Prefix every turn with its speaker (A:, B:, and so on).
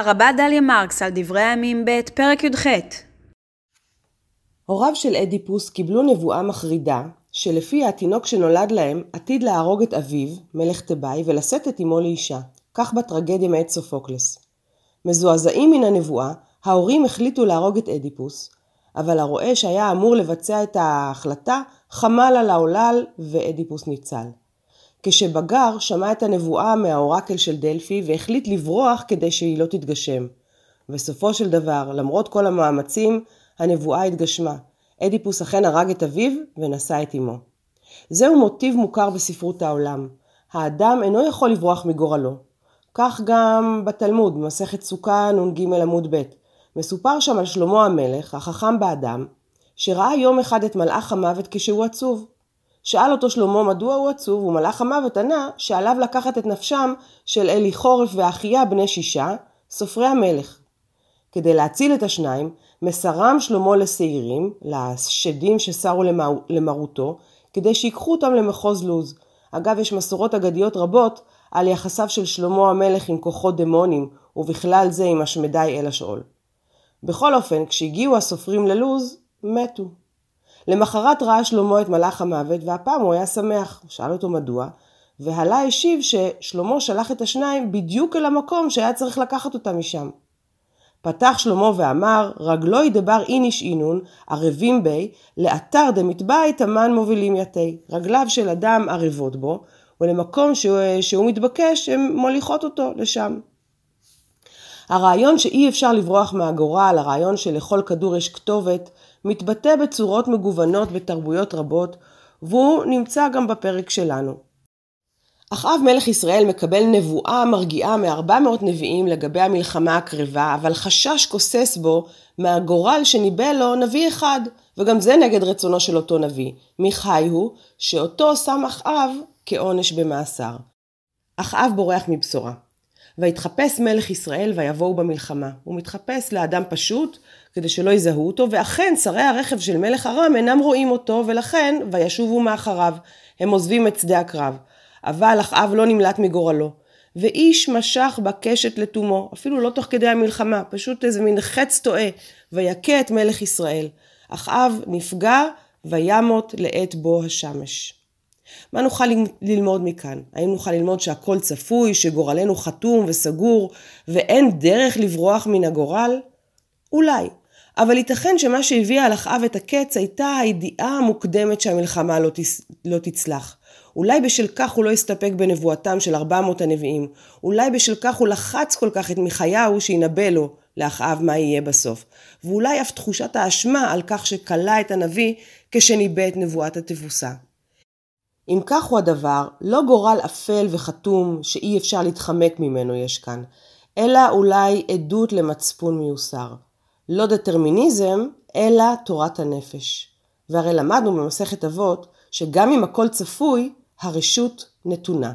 A: הרבה דליה מרקס על דברי הימים ב', פרק י"ח.
B: הוריו של אדיפוס קיבלו נבואה מחרידה, שלפיה התינוק שנולד להם עתיד להרוג את אביו, מלך תיבאי, ולשאת את אמו לאישה. כך בטרגדיה מאת סופוקלס. מזועזעים מן הנבואה, ההורים החליטו להרוג את אדיפוס, אבל הרועה שהיה אמור לבצע את ההחלטה, חמל על העולל ואדיפוס ניצל. כשבגר שמע את הנבואה מהאורקל של דלפי והחליט לברוח כדי שהיא לא תתגשם. בסופו של דבר, למרות כל המאמצים, הנבואה התגשמה. אדיפוס אכן הרג את אביו ונשא את אמו. זהו מוטיב מוכר בספרות העולם. האדם אינו יכול לברוח מגורלו. כך גם בתלמוד, במסכת סוכה נ"ג עמוד ב', מסופר שם על שלמה המלך, החכם באדם, שראה יום אחד את מלאך המוות כשהוא עצוב. שאל אותו שלמה מדוע הוא עצוב, ומלאך המוות ענה שעליו לקחת את נפשם של אלי חורף ואחיה בני שישה, סופרי המלך. כדי להציל את השניים, מסרם שלמה לשעירים, לשדים שסרו למרותו, כדי שיקחו אותם למחוז לוז. אגב, יש מסורות אגדיות רבות על יחסיו של שלמה המלך עם כוחות דמונים, ובכלל זה עם השמדי אל השאול. בכל אופן, כשהגיעו הסופרים ללוז, מתו. למחרת ראה שלמה את מלאך המוות, והפעם הוא היה שמח. שאל אותו מדוע, והלה השיב ששלמה שלח את השניים בדיוק אל המקום שהיה צריך לקחת אותם משם. פתח שלמה ואמר, רגלוי דבר איניש אינון, ערבים בי, לאתר דמטבעי תמן מובילים יתי. רגליו של אדם ערבות בו, ולמקום שהוא, שהוא מתבקש, הן מוליכות אותו לשם. הרעיון שאי אפשר לברוח מהגורל, הרעיון שלכל כדור יש כתובת, מתבטא בצורות מגוונות בתרבויות רבות, והוא נמצא גם בפרק שלנו. אחאב מלך ישראל מקבל נבואה מרגיעה מ-400 נביאים לגבי המלחמה הקרבה, אבל חשש כוסס בו מהגורל שניבא לו נביא אחד, וגם זה נגד רצונו של אותו נביא. מי חי הוא? שאותו שם אחאב כעונש במאסר. אחאב בורח מבשורה. ויתחפש מלך ישראל ויבואו במלחמה. הוא מתחפש לאדם פשוט כדי שלא יזהו אותו, ואכן שרי הרכב של מלך ארם אינם רואים אותו, ולכן וישובו מאחריו. הם עוזבים את שדה הקרב. אבל אחאב לא נמלט מגורלו. ואיש משך בקשת לתומו, אפילו לא תוך כדי המלחמה, פשוט איזה מין חץ טועה, ויכה את מלך ישראל. אחאב נפגע וימות לעת בו השמש. מה נוכל ללמוד מכאן? האם נוכל ללמוד שהכל צפוי, שגורלנו חתום וסגור, ואין דרך לברוח מן הגורל? אולי. אבל ייתכן שמה שהביא על אחאב את הקץ הייתה הידיעה המוקדמת שהמלחמה לא, תס... לא תצלח. אולי בשל כך הוא לא הסתפק בנבואתם של 400 הנביאים. אולי בשל כך הוא לחץ כל כך את מיכאיהו שינבא לו לאחאב מה יהיה בסוף. ואולי אף תחושת האשמה על כך שכלה את הנביא כשניבא את נבואת התבוסה. אם כך הוא הדבר, לא גורל אפל וחתום שאי אפשר להתחמק ממנו יש כאן, אלא אולי עדות למצפון מיוסר. לא דטרמיניזם, אלא תורת הנפש. והרי למדנו במסכת אבות, שגם אם הכל צפוי, הרשות נתונה.